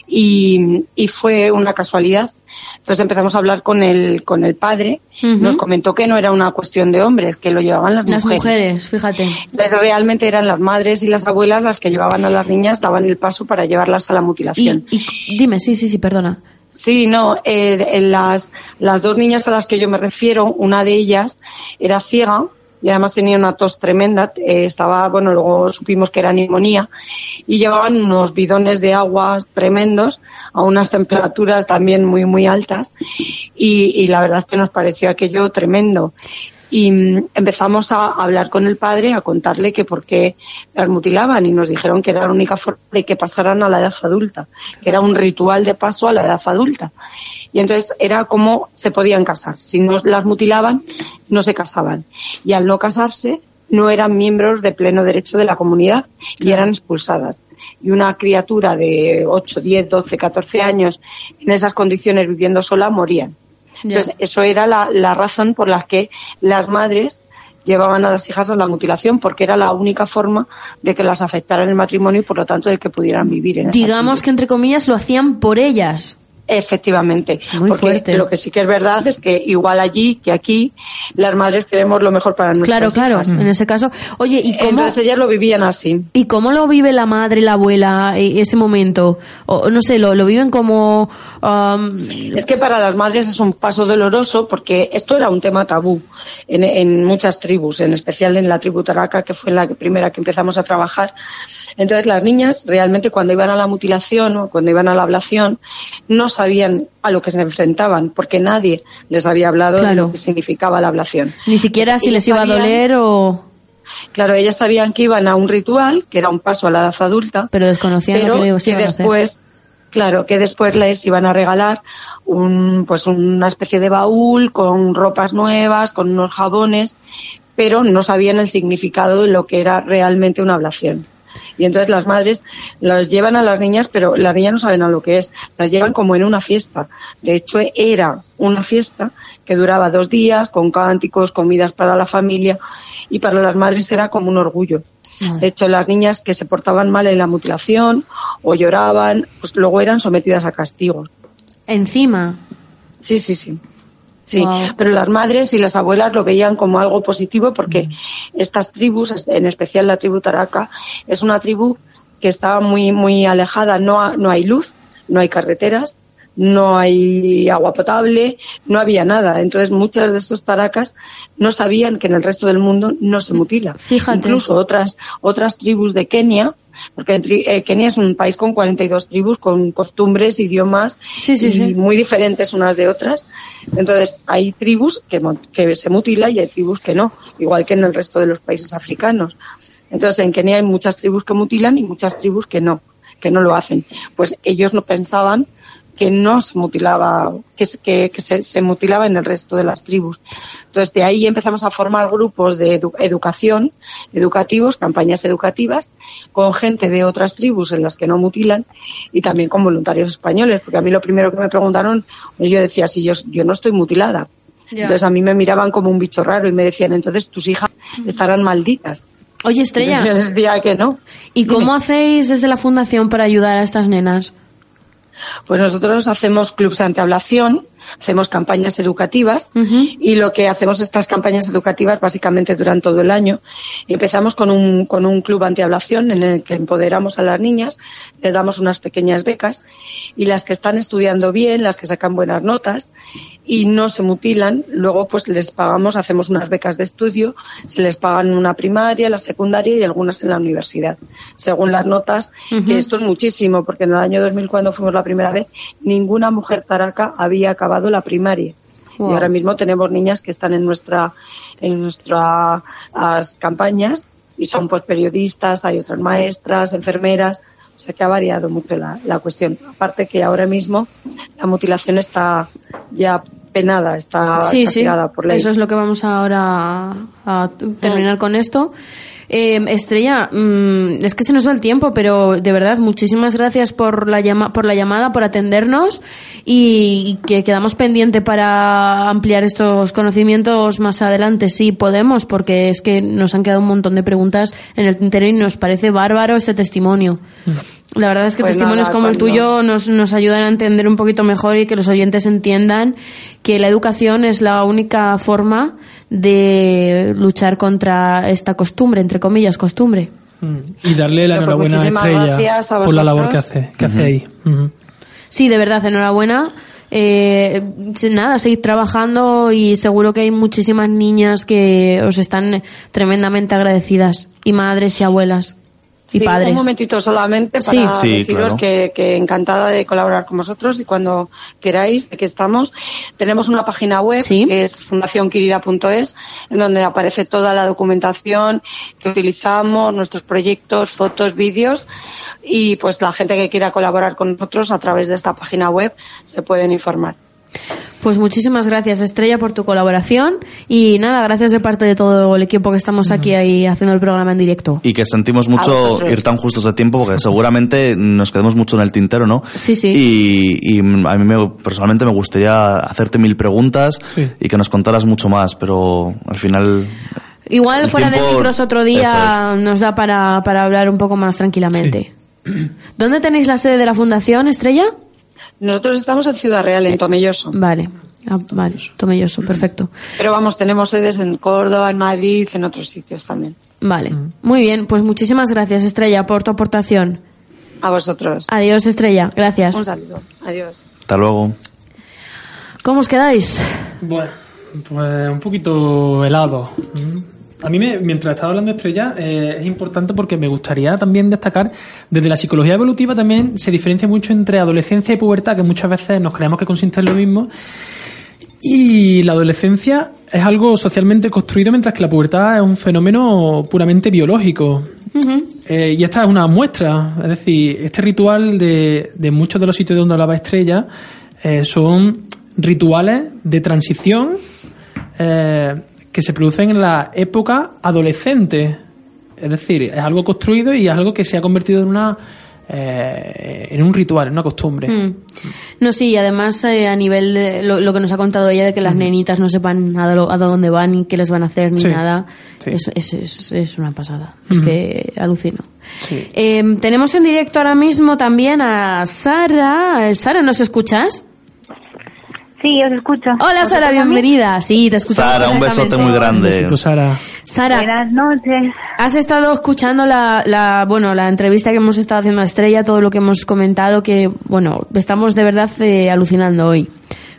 y, y fue una casualidad. Entonces empezamos a hablar con el, con el padre, nos comentó que no era una cuestión de hombres, que lo llevaban las, Las mujeres, fíjate. Entonces realmente eran las madres y las abuelas las que llevaban a las niñas, daban el paso para llevarlas a la Y, mutilación. y- dime, sí, sí, sí, perdona. Sí, no, eh, las, las dos niñas a las que yo me refiero, una de ellas era ciega y además tenía una tos tremenda, eh, estaba, bueno, luego supimos que era neumonía y llevaban unos bidones de agua tremendos a unas temperaturas también muy, muy altas y, y la verdad es que nos pareció aquello tremendo. Y mm, empezamos a hablar con el padre, a contarle que por qué las mutilaban y nos dijeron que era la única forma de que pasaran a la edad adulta, que era un ritual de paso a la edad adulta. Y entonces era como se podían casar. Si no las mutilaban, no se casaban. Y al no casarse, no eran miembros de pleno derecho de la comunidad y eran expulsadas. Y una criatura de 8, 10, 12, 14 años en esas condiciones viviendo sola morían. Entonces, eso era la, la razón por la que las madres llevaban a las hijas a la mutilación, porque era la única forma de que las afectara en el matrimonio y por lo tanto de que pudieran vivir en Digamos que entre comillas lo hacían por ellas. Efectivamente, Muy porque fuerte. lo que sí que es verdad es que igual allí que aquí las madres queremos lo mejor para Claro, nuestras claro, hijas. en ese caso. Oye, ¿y cómo, Entonces ellas lo vivían así. ¿y cómo lo vive la madre, la abuela, eh, ese momento? O no sé, lo, lo viven como... um, Es que para las madres es un paso doloroso porque esto era un tema tabú en, en muchas tribus, en especial en la tribu Taraka, que fue la que- primera que empezamos a trabajar. Entonces las niñas realmente cuando iban a la mutilación o cuando iban a la ablación no sabían a lo que se enfrentaban porque nadie les había hablado de lo que significaba la ablación. ni siquiera si les iba a sabían- doler o... Claro, ellas sabían que iban a un ritual, que era un paso a la edad adulta, Pero desconocían pero lo que les que iban a hacer. después, claro, que después les iban a regalar un, pues una especie de baúl con ropas nuevas, con unos jabones, pero no sabían el significado de lo que era realmente una ablación. Y entonces las madres las llevan a las niñas, pero las niñas no saben a lo que es. Las llevan como en una fiesta. De hecho, era una fiesta que duraba dos días, con cánticos, comidas para la familia, y para las madres era como un orgullo. De hecho, las niñas que se portaban mal en la mutilación o lloraban, pues luego eran sometidas a castigos. Encima. Sí, sí, sí. Sí, Wow. pero las madres y las abuelas lo veían como algo positivo porque estas tribus, en especial la tribu Taraka, es una tribu que estaba muy muy alejada, no, ha- no hay luz, no hay carreteras, no hay agua potable, no había nada. Entonces muchas de estos taracas no sabían que en el resto del mundo no se mutila. Fíjate. Incluso otras otras tribus de Kenia, porque eh, Kenia es un país con 42 tribus, con costumbres, idiomas Sí, sí, y sí. muy diferentes unas de otras. Entonces, hay tribus que, que se mutila y hay tribus que no, igual que en el resto de los países africanos. Entonces, en Kenia hay muchas tribus que mutilan y muchas tribus que no, que no lo hacen. Pues ellos no pensaban que no se mutilaba, que, se- que, que se, se mutilaba en el resto de las tribus. Entonces, de ahí empezamos a formar grupos de edu- educación, educativos, campañas educativas, con gente de otras tribus en las que no mutilan y también con voluntarios españoles, porque a mí lo primero que me preguntaron, yo decía, si yo, yo no estoy mutilada. Ya. Entonces a mí me miraban como un bicho raro y me decían, entonces tus hijas estarán malditas. Oye, Estrella, Entonces yo decía que no. ¿y cómo hacéis desde la fundación para ayudar a estas nenas? Pues nosotros hacemos clubs antiablación, hacemos campañas educativas y lo que hacemos estas campañas educativas básicamente duran todo el año. Empezamos con un, con un club antiablación en el que empoderamos a las niñas, les damos unas pequeñas becas y las que están estudiando bien, las que sacan buenas notas y no se mutilan, luego pues les pagamos, hacemos unas becas de estudio, se les pagan una primaria, la secundaria y algunas en la universidad, según las notas, que esto es muchísimo, porque en el año 2000 cuando fuimos la primera vez, ninguna mujer taraca había acabado la primaria. Wow. Y ahora mismo tenemos niñas que están en nuestra en nuestras campañas y son pues periodistas, hay otras maestras, enfermeras, o sea que ha variado mucho la, la cuestión. Aparte que ahora mismo la mutilación está ya penada, está sí, sí, castigada por ley. eso es lo que vamos ahora a, a terminar con esto. Eh, Estrella, mm, es que se nos va el tiempo, pero de verdad, muchísimas gracias por la, llama, por la llamada, por atendernos y, y que quedamos pendiente para ampliar estos conocimientos más adelante, si podemos, porque es que nos han quedado un montón de preguntas en el tintero y nos parece bárbaro este testimonio. La verdad es que Pues testimonios nada, como el cuando- tuyo nos, nos ayudan a entender un poquito mejor y que los oyentes entiendan que la educación es la única forma de luchar contra esta costumbre, entre comillas, costumbre. Mm. Y darle la Pues enhorabuena a Estrella por la labor que hace, que hace ahí. Sí, de verdad, enhorabuena. Eh, nada, seguid trabajando y seguro que hay muchísimas niñas que os están tremendamente agradecidas, y madres y abuelas y Sí, padres. Un momentito solamente para Sí. Sí, deciros claro. que, que encantada de colaborar con vosotros y cuando queráis, aquí estamos. Tenemos una página web Sí. que es fundacionquirida.es en donde aparece toda la documentación que utilizamos, nuestros proyectos, fotos, vídeos y pues la gente que quiera colaborar con nosotros a través de esta página web se pueden informar. Pues muchísimas gracias, Estrella, por tu colaboración. Y nada, gracias de parte de todo el equipo que estamos aquí ahí haciendo el programa en directo. Y que sentimos mucho ir tan justos de tiempo porque seguramente nos quedemos mucho en el tintero, ¿no? Sí, sí. Y, y a mí me- personalmente me gustaría hacerte mil preguntas Sí. y que nos contaras mucho más, pero al final... Igual fuera de micros otro día nos da para, para hablar un poco más tranquilamente. ¿Dónde tenéis la sede de la fundación, Estrella? Nosotros estamos en Ciudad Real, en Tomelloso. Vale, Ah, vale, Tomelloso, perfecto. Pero vamos, tenemos sedes en Córdoba, en Madrid, en otros sitios también. Vale, muy bien, pues muchísimas gracias, Estrella, por tu aportación. A vosotros. Adiós, Estrella, gracias. Un saludo. Adiós. Hasta luego. ¿Cómo os quedáis? Bueno, pues un poquito helado. A mí, me- mientras estaba hablando de Estrella, eh, es importante porque me gustaría también destacar, desde la psicología evolutiva también se diferencia mucho entre adolescencia y pubertad, que muchas veces nos creemos que consiste en lo mismo. Y la adolescencia es algo socialmente construido, mientras que la pubertad es un fenómeno puramente biológico. Eh, y esta es una muestra, es decir, este ritual de, de muchos de los sitios donde hablaba Estrella eh, son rituales de transición eh, que se producen en la época adolescente. Es decir, es algo construido y es algo que se ha convertido en una eh, en un ritual, en una costumbre. Mm. No, sí, y además eh, a nivel de lo, lo que nos ha contado ella de que las nenitas no sepan a, do- a dónde van ni qué les van a hacer ni Sí, nada, sí. Es, es, es- es una pasada. Es que alucino. Sí. Eh, tenemos en directo ahora mismo también a Sara. Sara, ¿nos escuchas? Sí, os escucho. Hola ¿Os Sara, bienvenida. Sí, te escuchamos. Sara, un besote muy grande. Besito, Sara. Sara, Buenas noches. has estado escuchando la, la, bueno, la entrevista que hemos estado haciendo a Estrella, todo lo que hemos comentado, que, bueno, estamos de verdad eh, alucinando hoy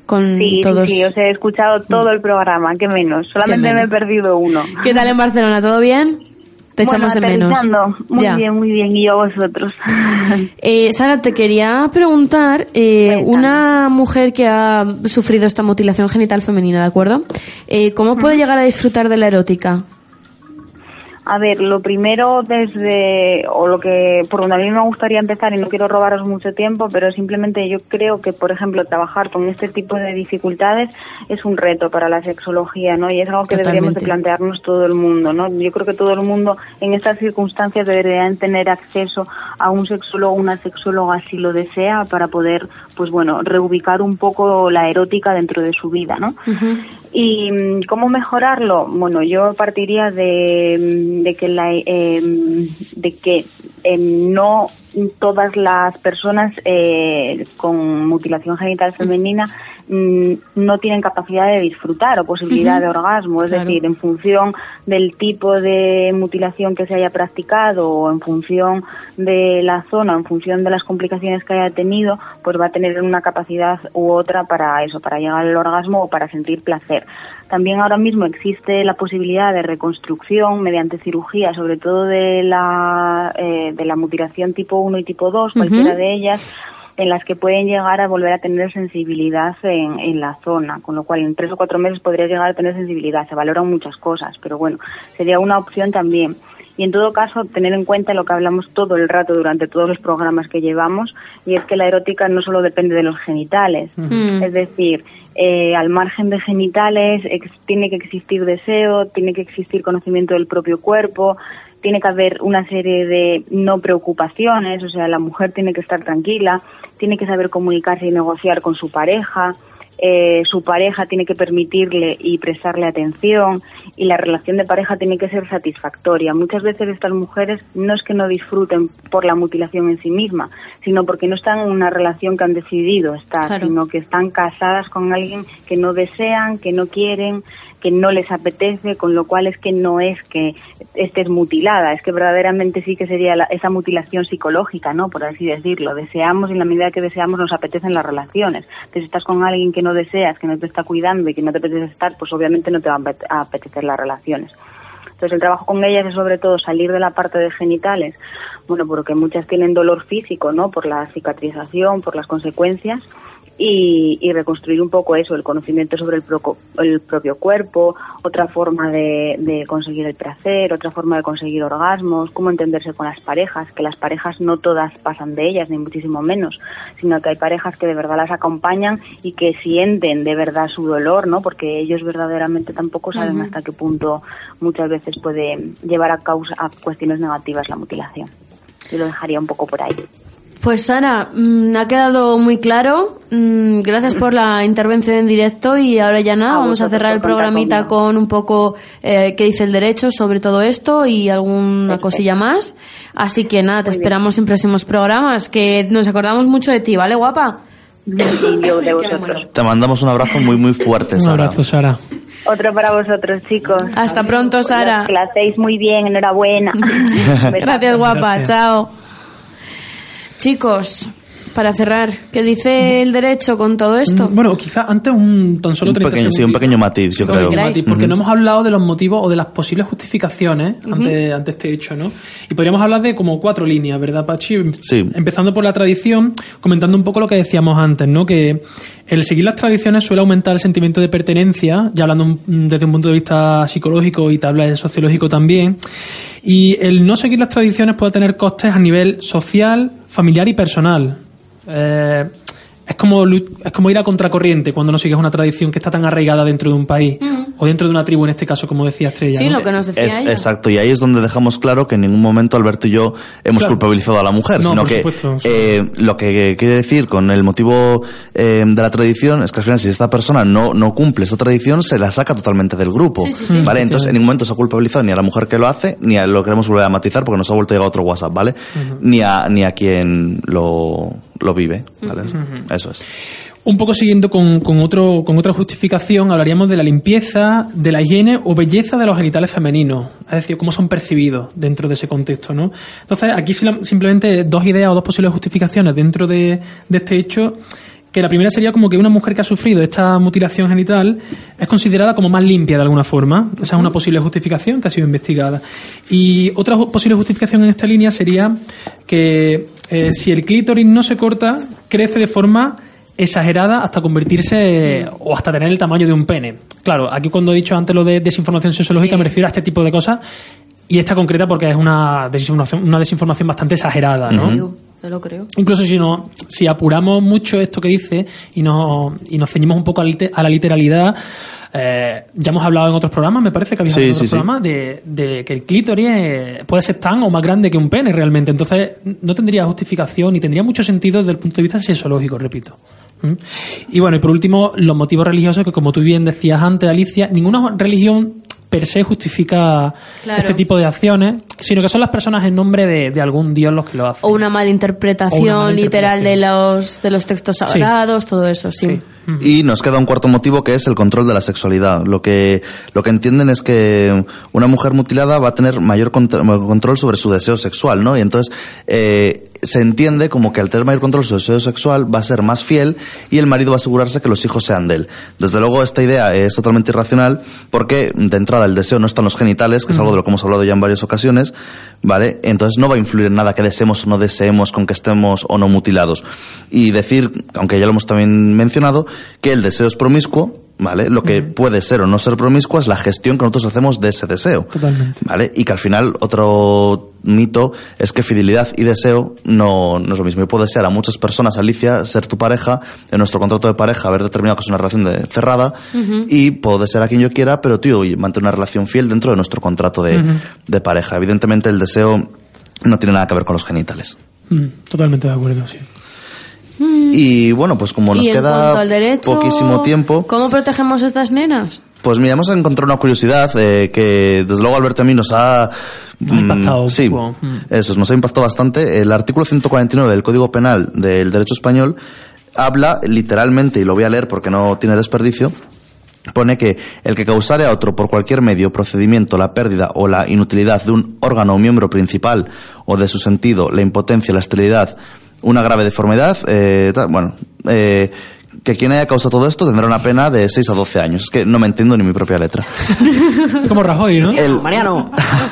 con Sí, todos. sí, sí, os he escuchado todo el programa, que menos. Solamente menos. me he perdido uno. ¿Qué tal en Barcelona? ¿Todo bien? Te Bueno, echamos de menos. Muy Ya. bien, muy bien. Y yo a vosotros. Eh, Sara, te quería preguntar, eh, una mujer que ha sufrido esta mutilación genital femenina, ¿de acuerdo? Eh, ¿Cómo puede llegar a disfrutar de la erótica? A ver, lo primero desde, o lo que, por donde a mí me gustaría empezar, y no quiero robaros mucho tiempo, pero simplemente yo creo que, por ejemplo, trabajar con este tipo de dificultades es un reto para la sexología, ¿no? Y es algo que deberíamos de plantearnos todo el mundo, ¿no? Yo creo que todo el mundo en estas circunstancias deberían tener acceso a un sexólogo una sexóloga si lo desea para poder, pues bueno, reubicar un poco la erótica dentro de su vida, ¿no? ¿Y mm, cómo mejorarlo? Bueno, yo partiría de, mm, de que, la, eh, de que eh, no todas las personas eh, con mutilación genital femenina mm, no tienen capacidad de disfrutar o posibilidad de orgasmo, es Claro. decir, en función del tipo de mutilación que se haya practicado o en función de la zona, en función de las complicaciones que haya tenido, pues va a tener una capacidad u otra para eso, para llegar al orgasmo o para sentir placer. También ahora mismo existe la posibilidad de reconstrucción mediante cirugía, sobre todo de la, eh, de la mutilación tipo 1 y tipo 2, cualquiera de ellas, en las que pueden llegar a volver a tener sensibilidad en, en la zona, con lo cual en tres o cuatro meses podría llegar a tener sensibilidad. Se valoran muchas cosas, pero bueno, sería una opción también. Y en todo caso, tener en cuenta lo que hablamos todo el rato durante todos los programas que llevamos, y es que la erótica no solo depende de los genitales. Mm. Es decir, eh, al margen de genitales ex- tiene que existir deseo, tiene que existir conocimiento del propio cuerpo, tiene que haber una serie de no preocupaciones, o sea, la mujer tiene que estar tranquila, tiene que saber comunicarse y negociar con su pareja, eh, su pareja tiene que permitirle y prestarle atención y la relación de pareja tiene que ser satisfactoria. Muchas veces estas mujeres no es que no disfruten por la mutilación en sí misma, sino porque no están en una relación que han decidido estar, Claro. sino que están casadas con alguien que no desean, que no quieren, que no les apetece, con lo cual es que no es que estés mutilada, es que verdaderamente sí que sería la- esa mutilación psicológica, ¿no? Por así decirlo. Deseamos y en la medida que deseamos nos apetecen las relaciones. Entonces, si estás con alguien que no deseas, que no te está cuidando y que no te apetece estar, pues obviamente no te van a apete- a apetecer las relaciones. Entonces el trabajo con ellas es sobre todo salir de la parte de genitales, bueno, porque muchas tienen dolor físico, ¿no? Por la cicatrización, por las consecuencias. Y, y reconstruir un poco eso, el conocimiento sobre el, proco- el propio cuerpo, otra forma de, de conseguir el placer, otra forma de conseguir orgasmos, cómo entenderse con las parejas, que las parejas no todas pasan de ellas, ni muchísimo menos, sino que hay parejas que de verdad las acompañan y que sienten de verdad su dolor, ¿no? Porque ellos verdaderamente tampoco saben hasta qué punto muchas veces puede llevar a causa a cuestiones negativas la mutilación. Yo lo dejaría un poco por ahí. Pues Sara, mm, ha quedado muy claro. Mm, Gracias por la intervención en directo y ahora ya nada, A vamos a cerrar el programita conmigo. con un poco eh, qué dice el derecho sobre todo esto y alguna Perfecto. cosilla más. Así que nada, te esperamos en próximos programas, que nos acordamos mucho de ti, ¿vale, guapa? Y yo de vosotros. Te mandamos un abrazo muy, muy fuerte, Un Sara. abrazo, Sara. Otro para vosotros, chicos. Hasta pronto, Sara. Que la hacéis muy bien, enhorabuena. Gracias, guapa. Gracias. Chao. Chicos, para cerrar, ¿qué dice el derecho con todo esto? Mm, Bueno, quizá antes un tan solo Un 30 pequeño, sí, un pequeño matiz, yo creo. queráis. Mati, porque Ujú. no hemos hablado de los motivos o de las posibles justificaciones ante, ante este hecho, ¿no? Y podríamos hablar de como cuatro líneas, ¿verdad, Pachi? Sí. Empezando por la tradición, comentando un poco lo que decíamos antes, ¿no? Que el seguir las tradiciones suele aumentar el sentimiento de pertenencia, ya hablando desde un punto de vista psicológico y tal sociológico también. Y el no seguir las tradiciones puede tener costes a nivel social, familiar y personal. Eh, es como, es como ir a contracorriente cuando no sigues una tradición que está tan arraigada dentro de un país o dentro de una tribu en este caso como decía Estrella sí, ¿no? lo que nos decía Es, ella. exacto, y ahí es donde dejamos claro que en ningún momento Alberto y yo hemos Claro. culpabilizado a la mujer, No, sino por que supuesto, sí. eh, lo que quiere decir con el motivo eh, de la tradición es que al final si esta persona no, no cumple esta tradición se la saca totalmente del grupo, Sí, sí, sí. ¿vale? Entonces en ningún momento se ha culpabilizado ni a la mujer que lo hace, ni a lo queremos volver a matizar porque nos ha vuelto a llegar otro WhatsApp, ¿vale? Ni a ni a quien lo, lo vive, ¿vale? Eso es. Un poco siguiendo con, con, otro, con otra justificación, hablaríamos de la limpieza, de la higiene o belleza de los genitales femeninos, es decir, cómo son percibidos dentro de ese contexto, ¿no? Entonces, aquí simplemente dos ideas o dos posibles justificaciones dentro de, este hecho que la primera sería como que una mujer que ha sufrido esta mutilación genital es considerada como más limpia de alguna forma. Esa es una posible justificación que ha sido investigada. Y otra posible justificación en esta línea sería que eh, si el clítoris no se corta, crece de forma exagerada hasta convertirse o hasta tener el tamaño de un pene. Claro, aquí cuando he dicho antes lo de desinformación sexológica me refiero a este tipo de cosas y esta concreta porque es una desinformación, una desinformación bastante exagerada, ¿no? lo creo. Incluso si no, si apuramos mucho esto que dice y nos, y nos ceñimos un poco a la literalidad, eh, ya hemos hablado en otros programas, me parece que había en otros programas, de, de, que el clítoris puede ser tan o más grande que un pene realmente. Entonces, no tendría justificación y tendría mucho sentido desde el punto de vista sexológico, repito. ¿Mm? Y bueno, y por último, los motivos religiosos, que como tú bien decías antes, Alicia, ninguna religión per se justifica este tipo de acciones, sino que son las personas en nombre de, algún dios los que lo hacen. O una malinterpretación, literal de los, de los textos sagrados, todo eso, sí. Y nos queda un cuarto motivo que es el control de la sexualidad. Lo que, lo que entienden es que una mujer mutilada va a tener mayor control sobre su deseo sexual, ¿no? Y entonces, eh, se entiende como que al tener mayor control sobre su deseo sexual va a ser más fiel y el marido va a asegurarse que los hijos sean de él. Desde luego esta idea es totalmente irracional porque de entrada el deseo no está en los genitales, que es algo de lo que hemos hablado ya en varias ocasiones, ¿vale? Entonces no va a influir en nada que deseemos o no deseemos con que estemos o no mutilados. Y decir, aunque ya lo hemos también mencionado, que el deseo es promiscuo, ¿vale? Lo que puede ser o no ser promiscuo es la gestión que nosotros hacemos de ese deseo. Totalmente. ¿Vale? Y que al final otro mito es que fidelidad y deseo no, no es lo mismo. Yo puedo desear a muchas personas, Alicia, ser tu pareja, en nuestro contrato de pareja haber determinado que es una relación de, cerrada y puedo desear a quien yo quiera, pero tío, mantener una relación fiel dentro de nuestro contrato de, de pareja. Evidentemente el deseo no tiene nada que ver con los genitales. Totalmente de acuerdo, sí. Y bueno, pues como nos queda poquísimo tiempo. ¿Cómo protegemos a estas nenas? Pues mira, hemos encontrado una curiosidad eh, que desde luego Alberto a mí nos ha... impactado. Sí, mm. eso, nos ha impactado bastante. El artículo 149 del Código Penal del Derecho Español habla literalmente, y lo voy a leer porque no tiene desperdicio, pone que el que causare a otro por cualquier medio, procedimiento, la pérdida o la inutilidad de un órgano o miembro principal o de su sentido, la impotencia, la esterilidad, una grave deformidad, eh, bueno, eh, que quien haya causado todo esto tendrá una pena de 6 a 12 años. Es que no me entiendo ni mi propia letra. Como Rajoy, ¿no? Mariano.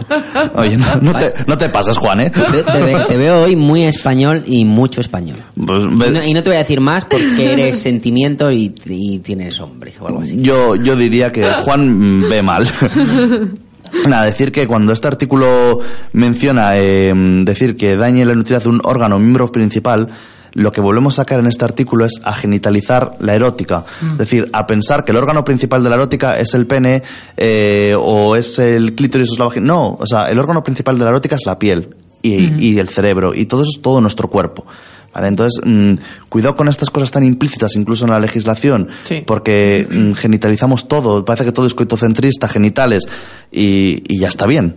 Oye, no, te, no, te, pasas, Juan, ¿eh? Te, veo hoy muy español y mucho español. Pues y, no, te voy a decir más porque eres sentimiento y, y, tienes hombre o algo así. Yo, yo diría que Juan ve mal. Nada, decir que cuando este artículo menciona eh, decir que dañe la inutilidad de un órgano miembro principal, lo que volvemos a sacar en este artículo es a genitalizar la erótica. Mm. Es decir, a pensar que el órgano principal de la erótica es el pene eh, o es el clítoris o es la vagina. No, o sea, el órgano principal de la erótica es la piel y, mm. y el cerebro y todo eso es todo nuestro cuerpo. Entonces, mm, cuidado con estas cosas tan implícitas, incluso en la legislación, porque genitalizamos todo, parece que todo es coitocentrista, genitales, y, ya está bien.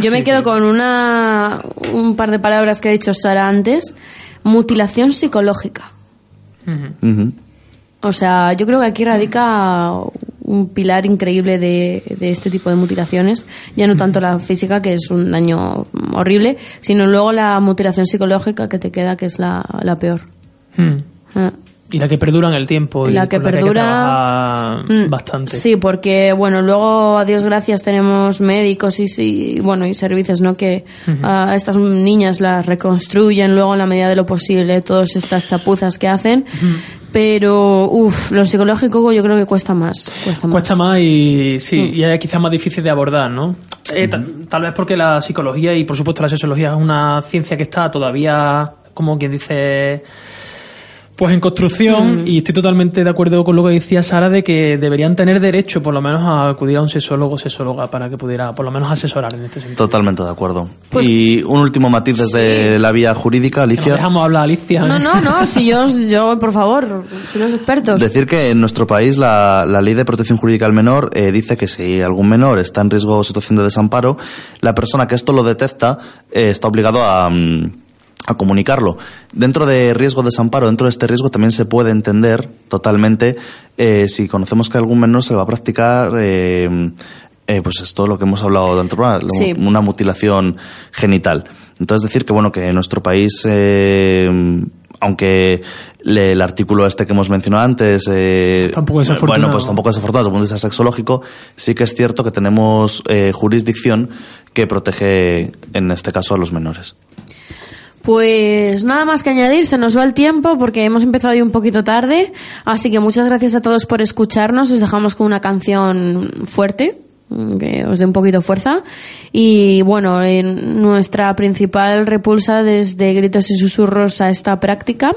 Yo me quedo con una, un par de palabras que ha dicho Sara antes, mutilación psicológica. O sea, yo creo que aquí radica un pilar increíble de, de, este tipo de mutilaciones, ya no tanto la física, que es un daño horrible, sino luego la mutilación psicológica que te queda, que es la, la peor. Hmm. Ah. Y la que perdura en el tiempo. Y la que perdura mm, bastante. Sí, porque bueno, luego a Dios gracias tenemos médicos y, bueno y servicios, ¿no? Que a estas niñas las reconstruyen luego en la medida de lo posible todas estas chapuzas que hacen. Pero, uff, lo psicológico yo creo que cuesta más. Cuesta más, cuesta más y sí, mm. y es quizás más difícil de abordar, ¿no? Eh, tal vez porque la psicología y por supuesto la sexología es una ciencia que está todavía, como quien dice pues en construcción, mm. y estoy totalmente de acuerdo con lo que decía Sara, de que deberían tener derecho por lo menos a acudir a un sexólogo o sexóloga para que pudiera por lo menos asesorar en este sentido. Totalmente de acuerdo. Pues y un último matiz desde la vía jurídica, Alicia. dejamos hablar, Alicia. No, no, no, si yo, yo, por favor, si los expertos. Decir que en nuestro país la, la ley de protección jurídica al menor eh, dice que si algún menor está en riesgo o situación de desamparo, la persona que esto lo detecta eh, está obligado a... Mm, a comunicarlo. Dentro de riesgo de desamparo, dentro de este riesgo también se puede entender totalmente eh, si conocemos que algún menor se va a practicar eh, eh, pues es todo lo que hemos hablado dentro Sí. una mutilación genital. Entonces decir que bueno que en nuestro país eh, aunque le- el artículo este que hemos mencionado antes eh, Tampoco es afortunado. bueno pues tampoco es afortunado desde el punto de vista sexológico sí que es cierto que tenemos eh, jurisdicción que protege en este caso a los menores Pues nada más que añadir, se nos va el tiempo porque hemos empezado hoy un poquito tarde, así que muchas gracias a todos por escucharnos, os dejamos con una canción fuerte que os dé un poquito fuerza y bueno, en nuestra principal repulsa desde gritos y susurros a esta práctica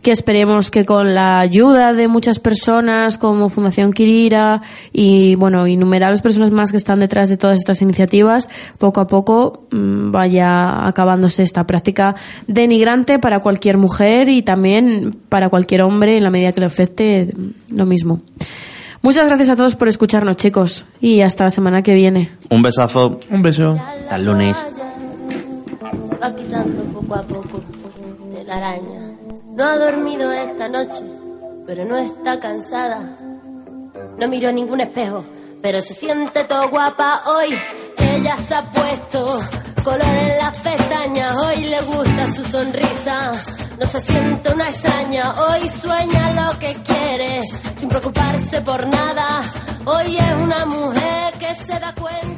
que esperemos que con la ayuda de muchas personas como Fundación Kirira y bueno, innumerables personas más que están detrás de todas estas iniciativas, poco a poco mm, vaya acabándose esta práctica denigrante para cualquier mujer y también para cualquier hombre en la medida que le afecte mm, lo mismo. Muchas gracias a todos por escucharnos, chicos, y hasta la semana que viene. un besazo Un beso. Hasta el lunes. Se va quitando poco a poco de la araña. No ha dormido esta noche, pero no está cansada. No miró ningún espejo, pero se siente todo guapa hoy. Ella se ha puesto color en las pestañas, hoy le gusta su sonrisa. No se siente una extraña, hoy sueña lo que quiere, sin preocuparse por nada. Hoy es una mujer que se da cuenta.